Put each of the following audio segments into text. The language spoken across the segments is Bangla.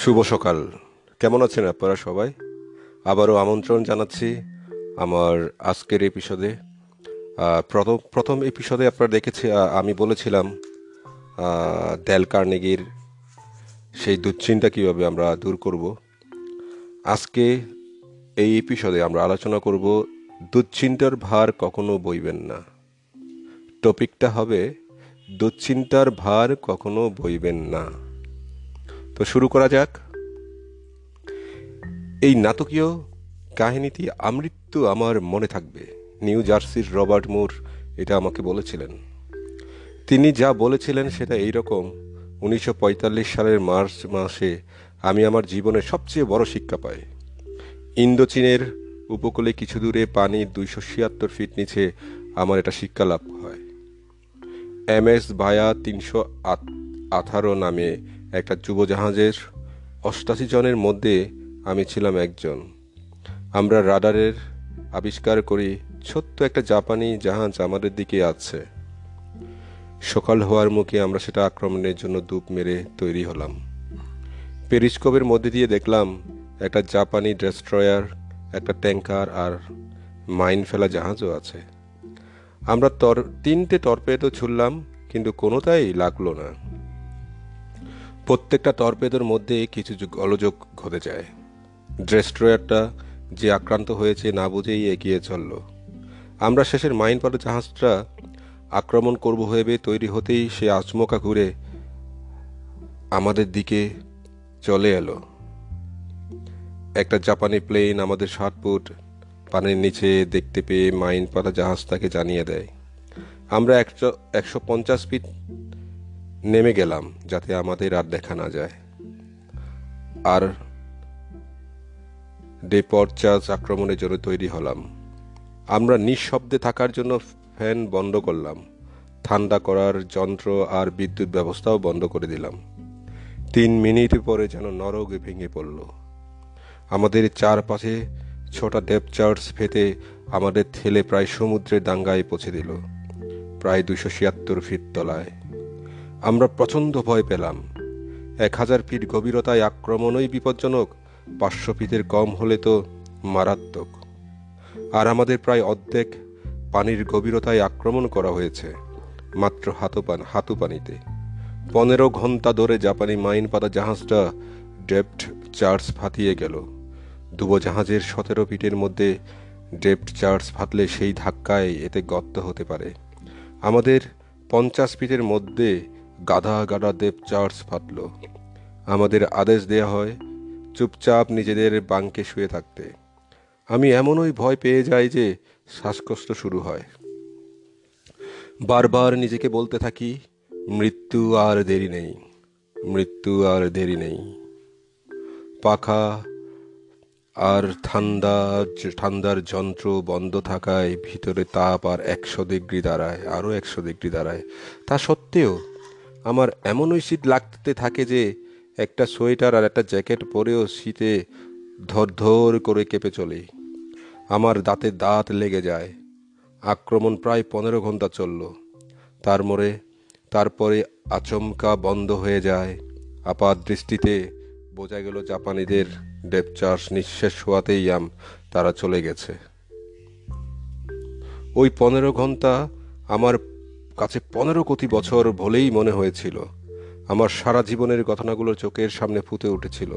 শুভ সকাল। কেমন আছেন আপনারা সবাই? আবারও আমন্ত্রণ জানাচ্ছি আমার আজকের এপিসোডে প্রথম প্রথম এপিসোডে আপনারা দেখেছি আমি বলেছিলাম ড্যাল কার্নেগির সেই দুশ্চিন্তা কীভাবে আমরা দূর করব। আজকে এই এপিসোডে আমরা আলোচনা করব, দুশ্চিন্তার ভার কখনো বইবেন না। টপিকটা হবে, দুশ্চিন্তার ভার কখনো বইবেন না। তো শুরু করা যাক। এই নাটকীয় কাহিনীটি আমৃত্যু আমার মনে থাকবে। নিউ জার্সির রবার্ট মুর এটা আমাকে বলেছিলেন। তিনি যা বলেছিলেন সেটা এইরকম, উনিশশো পঁয়তাল্লিশ সালের মার্চ মাসে আমি আমার জীবনের সবচেয়ে বড় শিক্ষা পাই। ইন্দোচীনের উপকূলে কিছু দূরে পানির দুইশো ছিয়াত্তর ফিট নিচে আমার এটা শিক্ষা লাভ হয়। এম এস ভায়া তিনশো আঠারো নামে একটা যুবজাহাজের অষ্টাশি জনের মধ্যে আমি ছিলাম একজন। আমরা রাডারের আবিষ্কার করি, ছোট্ট একটা জাপানি জাহাজ আমাদের দিকে আছে। সকাল হওয়ার মুখে আমরা সেটা আক্রমণের জন্য ডুব মেরে তৈরি হলাম। পেরিস্কোপের মধ্যে দিয়ে দেখলাম একটা জাপানি ডেস্ট্রয়ার, একটা ট্যাঙ্কার আর মাইন ফেলা জাহাজও আছে। আমরা তর, তিনটে টর্পেডো ছুড়লাম, কিন্তু কোনোটাই লাগল না। প্রত্যেকটা টর্পেদোর মধ্যে কিছু যুগ- গোলযোগ ঘটে যায়। ড্রেস্ট্রয়ারটা যে আক্রান্ত হয়েছে না বুঝেই এগিয়ে চলল। আমরা শেষের মাইন জাহাজটা আক্রমণ করব ভেবে তৈরি হতেই সে আচমকা ঘুরে আমাদের দিকে চলে এলো। একটা জাপানি প্লেন আমাদের ষাট ফুট পানির নিচে দেখতে পেয়ে মাইন পাতা জাহাজটাকে জানিয়ে দেয়। আমরা একশো একশো পঞ্চাশ ফিট নেমে গেলাম যাতে আমাদের আর দেখা না যায়। আর ডেপর চার্জ আক্রমণের জন্য তৈরি হলাম। আমরা নিঃশব্দে থাকার জন্য ফ্যান বন্ধ করলাম। ঠান্ডা করার যন্ত্র আর বিদ্যুৎ ব্যবস্থাও বন্ধ করে দিলাম। তিন মিনিট পরে যেন নরক ভেঙে পড়ল। আমাদের চারপাশে ছোটা ডেপ চার্জ ফেতে আমাদের ঠেলে প্রায় সমুদ্রের দাঙ্গায় পৌঁছে দিল। প্রায় দুশো ছিয়াত্তর ফিট তলায়। আমরা প্রচণ্ড ভয় পেলাম। এক হাজার ফিট গভীরতায় আক্রমণই বিপজ্জনক পাঁচশো ফিটের কম হলে তো মারাত্মক। আর আমাদের প্রায় অর্ধেক পানির গভীরতায় আক্রমণ করা হয়েছে, মাত্র হাতু পান হাতু পানিতে পনেরো ঘণ্টা ধরে জাপানি মাইন পাতা জাহাজটা ডেপ্ট চার্জ ফাতিয়ে গেল। দুবো জাহাজের সতেরো ফিটের মধ্যে ডেপ্ট চার্জ ফাটলে সেই ধাক্কায় এতে গর্ত হতে পারে। আমাদের পঞ্চাশ ফিটের মধ্যে গাধা গাধা দেব চার্জ ফাটল। আমাদের আদেশ দেয়া হয়, চুপচাপ নিজেদের বাঙ্কে শুয়ে থাকতে। আমি এমনই ভয় পেয়ে যাই যে শ্বাসকষ্ট শুরু হয়। বারবার নিজেকে বলতে থাকি, মৃত্যু আর দেরি নেই, মৃত্যু আর দেরি নেই। পাখা আর ঠান্ডা, ঠান্ডার যন্ত্র বন্ধ থাকায় ভিতরে তাপ আর একশো ডিগ্রি দাঁড়ায় আরও একশো ডিগ্রি দাঁড়ায়। তা সত্ত্বেও আমার এমনই শীত লাগতে থাকে যে একটা সোয়েটার আর একটা জ্যাকেট পরেও শীতে ধর করে কেঁপে চলি। আমার দাঁতে দাঁত লেগে যায়। আক্রমণ প্রায় পনেরো ঘণ্টা চলল। তার মরে তারপরে আচমকা বন্ধ হয়ে যায়। আপাত দৃষ্টিতে বোঝা গেল জাপানিদের ডেপচার্স নিঃশেষ হওয়াতেই আম, তারা চলে গেছে। ওই পনেরো ঘণ্টা আমার কাছে পনেরো কোটি বছর বলেই মনে হয়েছিল। আমার সারা জীবনের ঘটনাগুলো চোখের সামনে ফুটে উঠেছিল।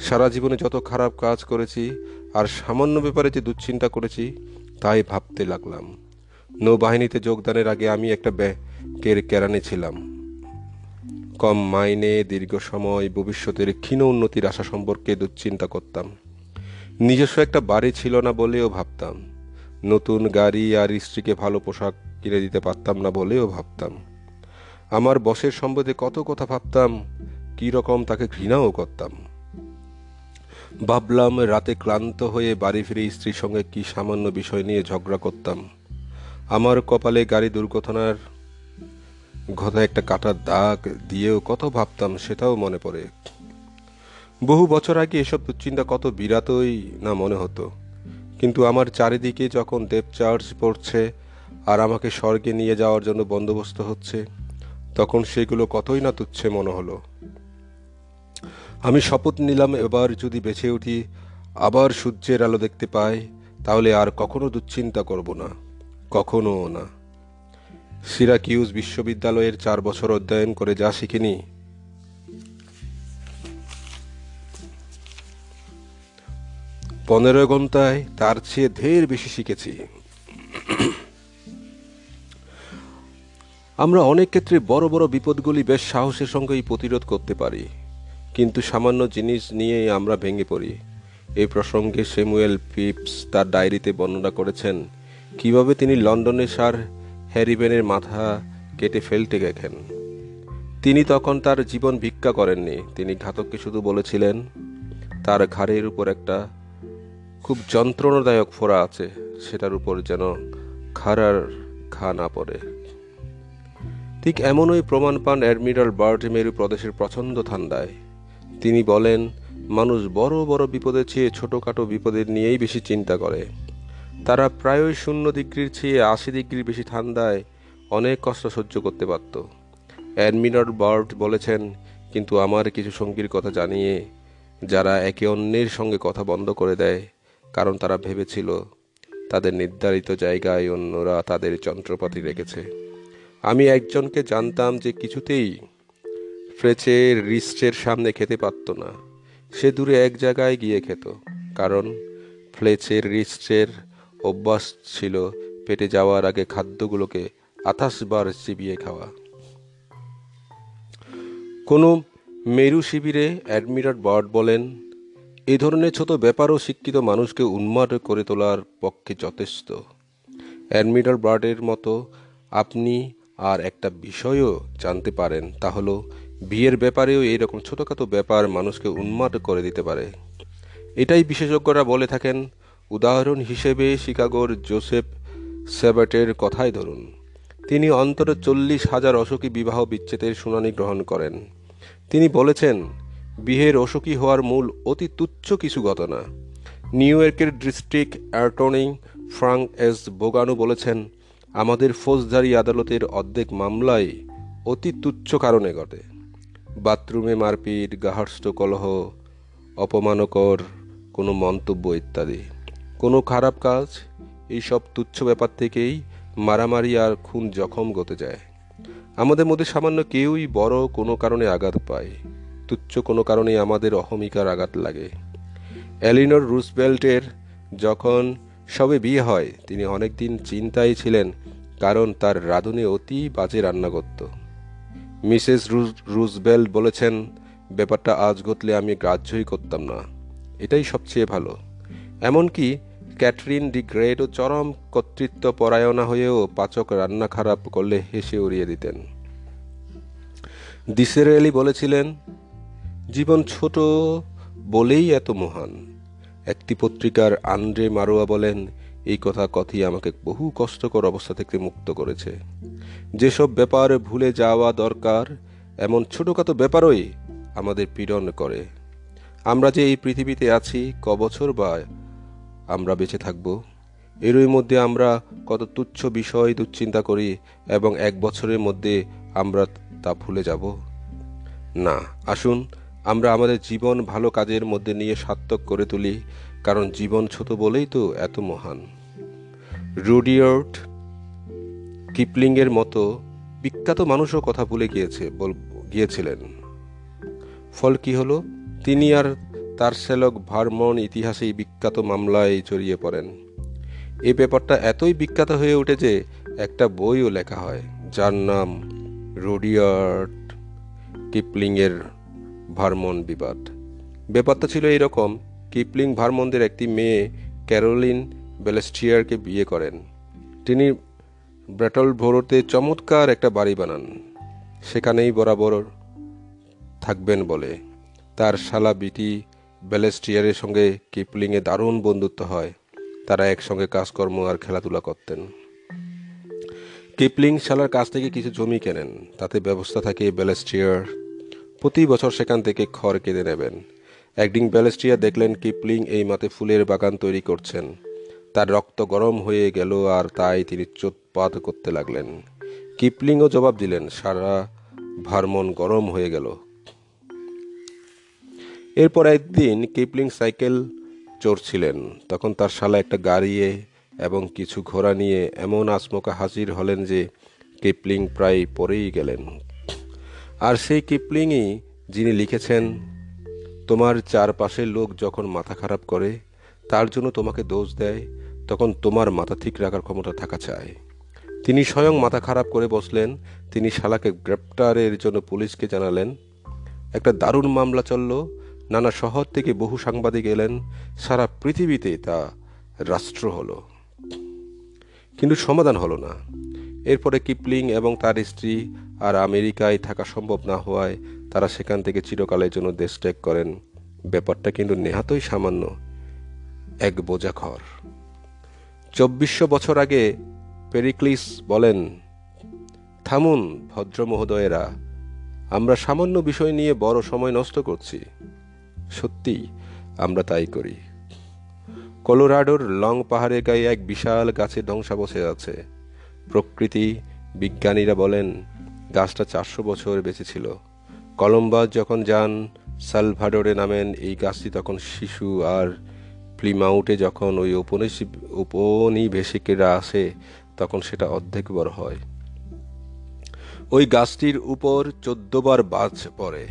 সারা জীবনে যত খারাপ কাজ করেছি আর সামান্য ব্যাপারে যে দুশ্চিন্তা করেছি, তাই ভাবতে লাগলাম। নৌবাহিনীতে যোগদানের আগে আমি একটা ব্যাংকের কেরানি ছিলাম। কম মাইনে, দীর্ঘ সময়, ভবিষ্যতের ক্ষীণ উন্নতির আশা সম্পর্কে দুশ্চিন্তা করতাম। নিজস্ব একটা বাড়ি ছিল না বলেও ভাবতাম। নতুন গাড়ি আর স্ত্রীকে ভালো পোশাক কিনে দিতে পারতাম না বলেও ভাবতাম। আমার বসের সম্বন্ধে কত কথা ভাবতাম, কী রকম তাকে ঘৃণাও করতাম। ভাবলাম রাতে ক্লান্ত হয়ে বাড়ি ফিরে স্ত্রীর সঙ্গে কি সামান্য বিষয় নিয়ে ঝগড়া করতাম। আমার কপালে গাড়ি দুর্ঘটনার ঘটা একটা কাটার দাগ দিয়েও কত ভাবতাম সেটাও মনে পড়ে। বহু বছর আগে এসব দুশ্চিন্তা কত বিরাতই না মনে হতো। কিন্তু আমার চারিদিকে যখন দেব চার্জ পড়ছে আর আমাকে স্বর্গে নিয়ে যাওয়ার জন্য বন্দোবস্ত হচ্ছে, তখন সেগুলো কতই না তুচ্ছে মনে হলো। আমি শপথ নিলাম, এবার যদি বেঁচে উঠি, আবার সূর্যের আলো দেখতে পাই, তাহলে আর কখনো দুশ্চিন্তা করব না কখনো না। সিরাকিউজ বিশ্ববিদ্যালয়ের চার বছর অধ্যয়ন করে যা শিখিনি পনেরো ঘন্টায় তার চেয়ে ঢের বেশি শিখেছি। আমরা অনেক ক্ষেত্রে বড় বড় বিপদগুলি বেশ সাহসের সঙ্গেই প্রতিরোধ করতে পারি, কিন্তু সামান্য জিনিস নিয়েই আমরা ভেঙে পড়ি। এই প্রসঙ্গে স্যামুয়েল পিপস তার ডায়েরিতে বর্ণনা করেছেন কীভাবে তিনি লন্ডনে সার হ্যারিবেনের মাথা কেটে ফেলতে গেছেন। তিনি তখন তার জীবন ভিক্ষা করেননি। তিনি ঘাতককে শুধু বলেছিলেন, তার ঘাড়ের উপর একটা খুব যন্ত্রণাদায়ক ফোড়া আছে, সেটার উপর যেন খাড়ার ঘা না পড়ে। ঠিক এমনই প্রমাণ পান অ্যাডমিরাল বার্ট মেরু প্রদেশের প্রচণ্ড ঠান্ডায়। তিনি বলেন, মানুষ বড় বড় বিপদের চেয়ে ছোটোখাটো বিপদের নিয়েই বেশি চিন্তা করে। তারা প্রায়ই শূন্য ডিগ্রির চেয়ে আশি ডিগ্রির বেশি ঠান্ডায় অনেক কষ্ট সহ্য করতে পারত। অ্যাডমিরাল বার্ট বলেছেন, কিন্তু আমার কিছু সঙ্গীর কথা জানিয়ে যারা একে অন্যের সঙ্গে কথা বন্ধ করে দেয় কারণ তারা ভেবেছিল তাদের নির্ধারিত জায়গায় অন্যরা তাদের যন্ত্রপাতি রেখেছে। আমি একজনকে জানতাম যে কিছুতেই ফ্রেচের রিস্টের সামনে খেতে পারত না। সে দূরে এক জায়গায় গিয়ে খেত, কারণ ফ্লেচের রিস্টের অভ্যাস ছিল পেটে যাওয়ার আগে খাদ্যগুলোকে আঠাশ বার চিবিয়ে খাওয়া। কোনো মেরু শিবিরে অ্যাডমিরাল বার্ড বলেন এই ধরনের ছোট ব্যাপারও শিক্ষিত মানুষকে উন্মাদ করে তোলার পক্ষে যথেষ্ট। অ্যাডমিরাল বার্ডের মতো আপনি আর একটা বিষয়ও জানতে পারেন, তা হলো বিয়ের ব্যাপারেও এইরকম ছোটোখাটো ব্যাপার মানুষকে উন্মাদ করে দিতে পারে। এটাই বিশেষজ্ঞরা বলে থাকেন, উদাহরণ হিসেবে শিকাগোর জোসেফ সেবাটের কথাই ধরুন। তিনি অন্তত চল্লিশ হাজার অসুখী বিবাহ বিচ্ছেদের শুনানি গ্রহণ করেন। তিনি বলেছেন বিয়ের অসুখী হওয়ার মূল অতি তুচ্ছ কিছু ঘটনা। নিউ ইয়র্কের ডিস্ট্রিক্ট অ্যাটর্নি ফ্রাঙ্ক এস বোগানু বলেছেন, আমাদের ফৌজদারি আদালতের অর্ধেক মামলাই অতি তুচ্ছ কারণে ঘটে। বাথরুমে মারপিট গার্হস্থ কলহ, অপমানকর, কোনো মন্তব্য ইত্যাদি। কোনো খারাপ কাজ, এইসব তুচ্ছ ব্যাপার থেকেই মারামারি আর খুন জখম গতে যায়। আমাদের মধ্যে সামান্য কেউই বড় কোনো কারণে আঘাত পায়। তুচ্ছ কোনো কারণে আমাদের অহমিকার আঘাত লাগে। এলিনর রুসবেল্টের যখন সবে বিয়ে হয়, তিনি অনেকদিন চিন্তায় ছিলেন, কারণ তার রাঁধুনি অতি বাজে রান্না করত মিসেস রুজবেল্ট বলেছেন, ব্যাপারটা আজ ঘটলে আমি গ্রাহ্যই করতাম না। এটাই সবচেয়ে ভালো। এমনকি ক্যাটরিন ডি গ্রেটও চরম কর্তৃত্ব পরায়ণা হয়েও পাচক রান্না খারাপ করলে হেসে উড়িয়ে দিতেন। দিসেরেলি বলেছিলেন জীবন ছোট বলেই এত মহান। একটি পত্রিকার আন্দ্রে মারোয়া বলেন, এই কথা কথি আমাকে বহু কষ্টকর অবস্থা থেকে মুক্ত করেছে। যেসব ব্যাপার ভুলে যাওয়া দরকার, এমন ছোটোখাটো ব্যাপারই আমাদের পীড়ন করে। আমরা যে এই পৃথিবীতে আছি, ক বছর বা আমরা বেঁচে থাকব? এরই মধ্যে আমরা কত তুচ্ছ বিষয় দুশ্চিন্তা করি এবং এক বছরের মধ্যে আমরা তা ভুলে যাব? না, আসুন আমরা আমাদের জীবন ভালো কাজের মধ্যে নিয়ে সার্থক করে তুলি, কারণ জীবন ছোট বলেই তো এত মহান। রুডিয়ার্ট কিপলিংয়ের মতো বিখ্যাত মানুষও কথা ভুলে গিয়েছে, বল, গিয়েছিলেন। ফল কি হলো? তিনি আর তার শ্যালক ভারমন ইতিহাসেই বিখ্যাত মামলায় জড়িয়ে পড়েন। এই ব্যাপারটা এতই বিখ্যাত হয়ে ওঠে যে একটা বইও লেখা হয়, যার নাম রুডিয়ার্ট কিপলিংয়ের ভারমন বিবাদ। ব্যাপারটা ছিল এইরকম, কিপলিং ভারমনদের একটি মেয়ে ক্যারোলিন বেলেস্টিয়ারকে বিয়ে করেন। তিনি ব্র্যাটল ভোরতে চমৎকার একটা বাড়ি বানান। সেখানেই বরাবর থাকবেন বলে। তার শালা বিটি ব্যালেস্টিয়ারের সঙ্গে কিপলিংয়ে দারুণ বন্ধুত্ব হয়। তারা একসঙ্গে কাজকর্ম আর খেলাধুলা করতেন। কিপলিং শালার কাছ থেকে কিছু জমি কেনেন। তাতে ব্যবস্থা থাকে ব্যালেস্টিয়ার প্রতি বছর সেখান থেকে খড় কেঁদে নেবেন। একদিন ব্যালেস্টিয়া দেখলেন কিপলিং এই মাতে ফুলের বাগান তৈরি করছেন। তার রক্ত গরম হয়ে গেল আর তাই তিনি চোটপাত করতে লাগলেন। কিপলিংও জবাব দিলেন, সারা ভারমন গরম হয়ে গেল। এরপর একদিন কিপলিং সাইকেল চড়ছিলেন। তখন তার শালা একটা গাড়িয়ে এবং কিছু ঘোড়া নিয়ে এমন আচমকা হাজির হলেন যে কিপলিং প্রায় পরেই গেলেন। আর সেই কিপলিংই যিনি লিখেছেন, তোমার চারপাশের লোক যখন মাথা খারাপ করে, তার জন্য তোমাকে দোষ দেয়, তখন তোমার মাথা ঠিক রাখার ক্ষমতা থাকা চায় তিনি স্বয়ং মাথা খারাপ করে বসলেন, তিনি শালাকে গ্রেপ্তারের জন্য পুলিশকে জানালেন। একটা দারুণ মামলা চলল, নানা শহর থেকে বহু সাংবাদিক এলেন, সারা পৃথিবীতে তা রাষ্ট্র হলো। কিন্তু সমাধান হলো না। এরপরে কিপলিং এবং তার স্ত্রী আর আমেরিকায় থাকা সম্ভব না হওয়ায় তারা সেখান থেকে চিরকালের জন্য দেশ ত্যাগ করেন। ব্যাপারটা কিন্তু নেহাতই সামান্য এক বোঝা খর চব্বিশশো বছর আগে পেরিক্লিস বলেন, থামুন ভদ্র মহোদয়েরা, আমরা সামান্য বিষয় নিয়ে বড় সময় নষ্ট করছি। সত্যি, আমরা তাই করি। কলোরাডোর লং পাহাড়ের গায়ে এক বিশাল গাছের ধ্বংসা বসে আছে। প্রকৃতি বিজ্ঞানীরা বলেন গাছটা চারশো বছর বেঁচে ছিল। কলম্বাস যখন যান, সালভাডোরে নামেন এই গাছটি, তখন শিশু আর প্লিমাউটে যখন ওই উপনিবেশিকেরা আসে, তখন সেটা অর্ধেক বড় হয়। ওই গাছটির উপর চোদ্দবার বাজ পড়ে,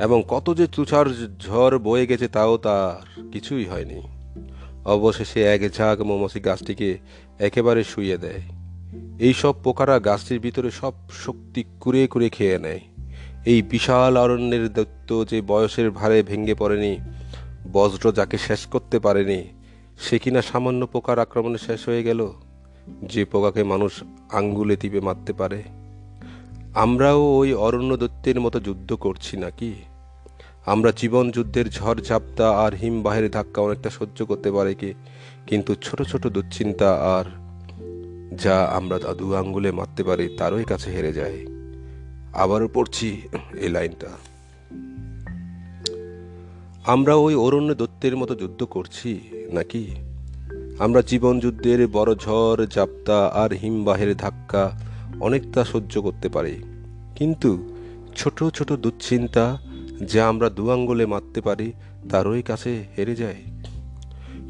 এবং কত যে তুষার ঝড় বয়ে গেছে তাও তার কিছুই হয়নি। অবশেষে এক ঝাঁক মৌমাছি গাছটিকে একেবারে শুইয়ে দেয়। এই সব পোকারা গাছটির ভিতরে সব শক্তি কুড়ে কুড়ে খেয়ে নেয়। এই বিশাল অরণ্যের দত্ত যে বয়সের ভারে ভেঙে পড়েনি, বজ্র যাকে শেষ করতে পারেনি, সে কিনা সামান্য পোকার আক্রমণে শেষ হয়ে গেল? যে পোকাকে মানুষ আঙ্গুলে টিপে মারতে পারে। আমরাও ওই অরণ্য দত্তের মতো যুদ্ধ করছি নাকি? আমরা জীবন যুদ্ধের ঝড়, ঝাপটা আর হিমবাহের ধাক্কা অনেকটা সহ্য করতে পারে কি? কিন্তু ছোট ছোট দুশ্চিন্তা আর যা আমরা দু আঙ্গুলে মারতে পারি, তারই কাছে হেরে যায়। আবারও পড়ছি এই লাইনটা। আমরা ওই অরণ্য দত্তের মতো যুদ্ধ করছি, নাকি? আমরা জীবন যুদ্ধের বড় ঝড়, জাপ্তা আর হিমবাহের ধাক্কা অনেকটা সহ্য করতে পারি। কিন্তু ছোট ছোট দুশ্চিন্তা যা আমরা দু আঙ্গুলে মারতে পারি, তারই কাছে হেরে যায়।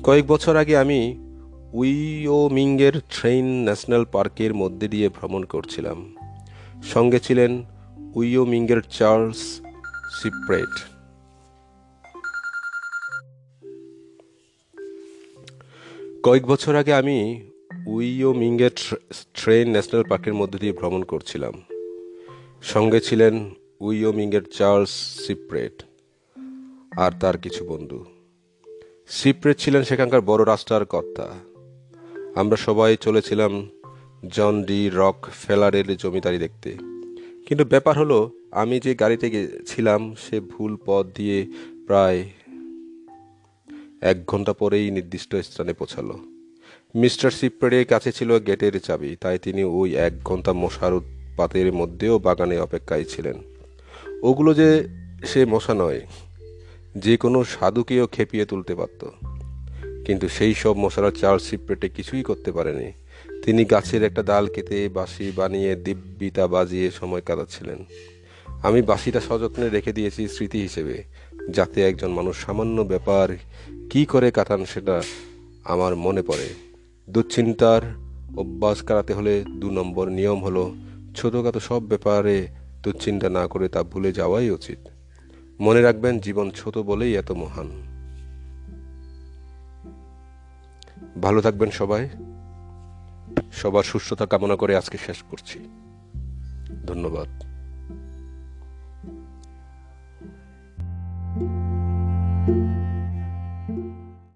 কয়েক বছর আগে আমি উইওমিংয়ের ট্রেইন ন্যাশনাল পার্কের মধ্যে দিয়ে ভ্রমণ করছিলাম। সঙ্গে ছিলেন উইওমিংয়ের চার্লস সিপ্রেট। কয়েক বছর আগে আমি উইওমিংয়ের ট্রেন ন্যাশনাল পার্কের মধ্যে দিয়ে ভ্রমণ করছিলাম। সঙ্গে ছিলেন উইওমিংয়ের চার্লস সিপ্রেট আর তার কিছু বন্ধু। সিপ্রেট ছিলেন সেখানকার বড় রাস্তার কর্তা। আমরা সবাই চলেছিলাম জন ডি রক ফেলারের জমিদারি দেখতে। কিন্তু ব্যাপার হলো, আমি যে গাড়িতে ছিলাম সে ভুল পথ দিয়ে প্রায় এক ঘণ্টা পরেই নির্দিষ্ট স্থানে পৌঁছালো। মিস্টার সিপ্রেডের কাছে ছিল গেটের চাবি, তাই তিনি ওই এক ঘণ্টা মশার উৎপাতের মধ্যেও বাগানে অপেক্ষায় ছিলেন। ওগুলো যে সে মশা নয়, যে কোনো সাধুকেও খেপিয়ে তুলতে পারত। কিন্তু সেই সব মশারা চার্লস সিপ্রেটে কিছুই করতে পারেনি। তিনি গাছের একটা ডাল কেটে বাঁশি বানিয়ে দিব্যিতা বাজিয়ে সময় কাটাচ্ছিলেন। আমি বাঁশিটা সযত্নে রেখে দিয়েছি স্মৃতি হিসেবে, যাতে একজন মানুষ সামান্য ব্যাপার কি করে কাটান সেটা আমার মনে পড়ে। দুশ্চিন্তার অভ্যাস কাটাতে হলে দু নম্বর নিয়ম হলো, ছোটোখাটো সব ব্যাপারে দুশ্চিন্তা না করে তা ভুলে যাওয়াই উচিত। মনে রাখবেন, জীবন ছোট বলেই এত মহান। ভালো থাকবেন সবাই। সবার সুস্থতা কামনা করে আজকে শেষ করছি। ধন্যবাদ।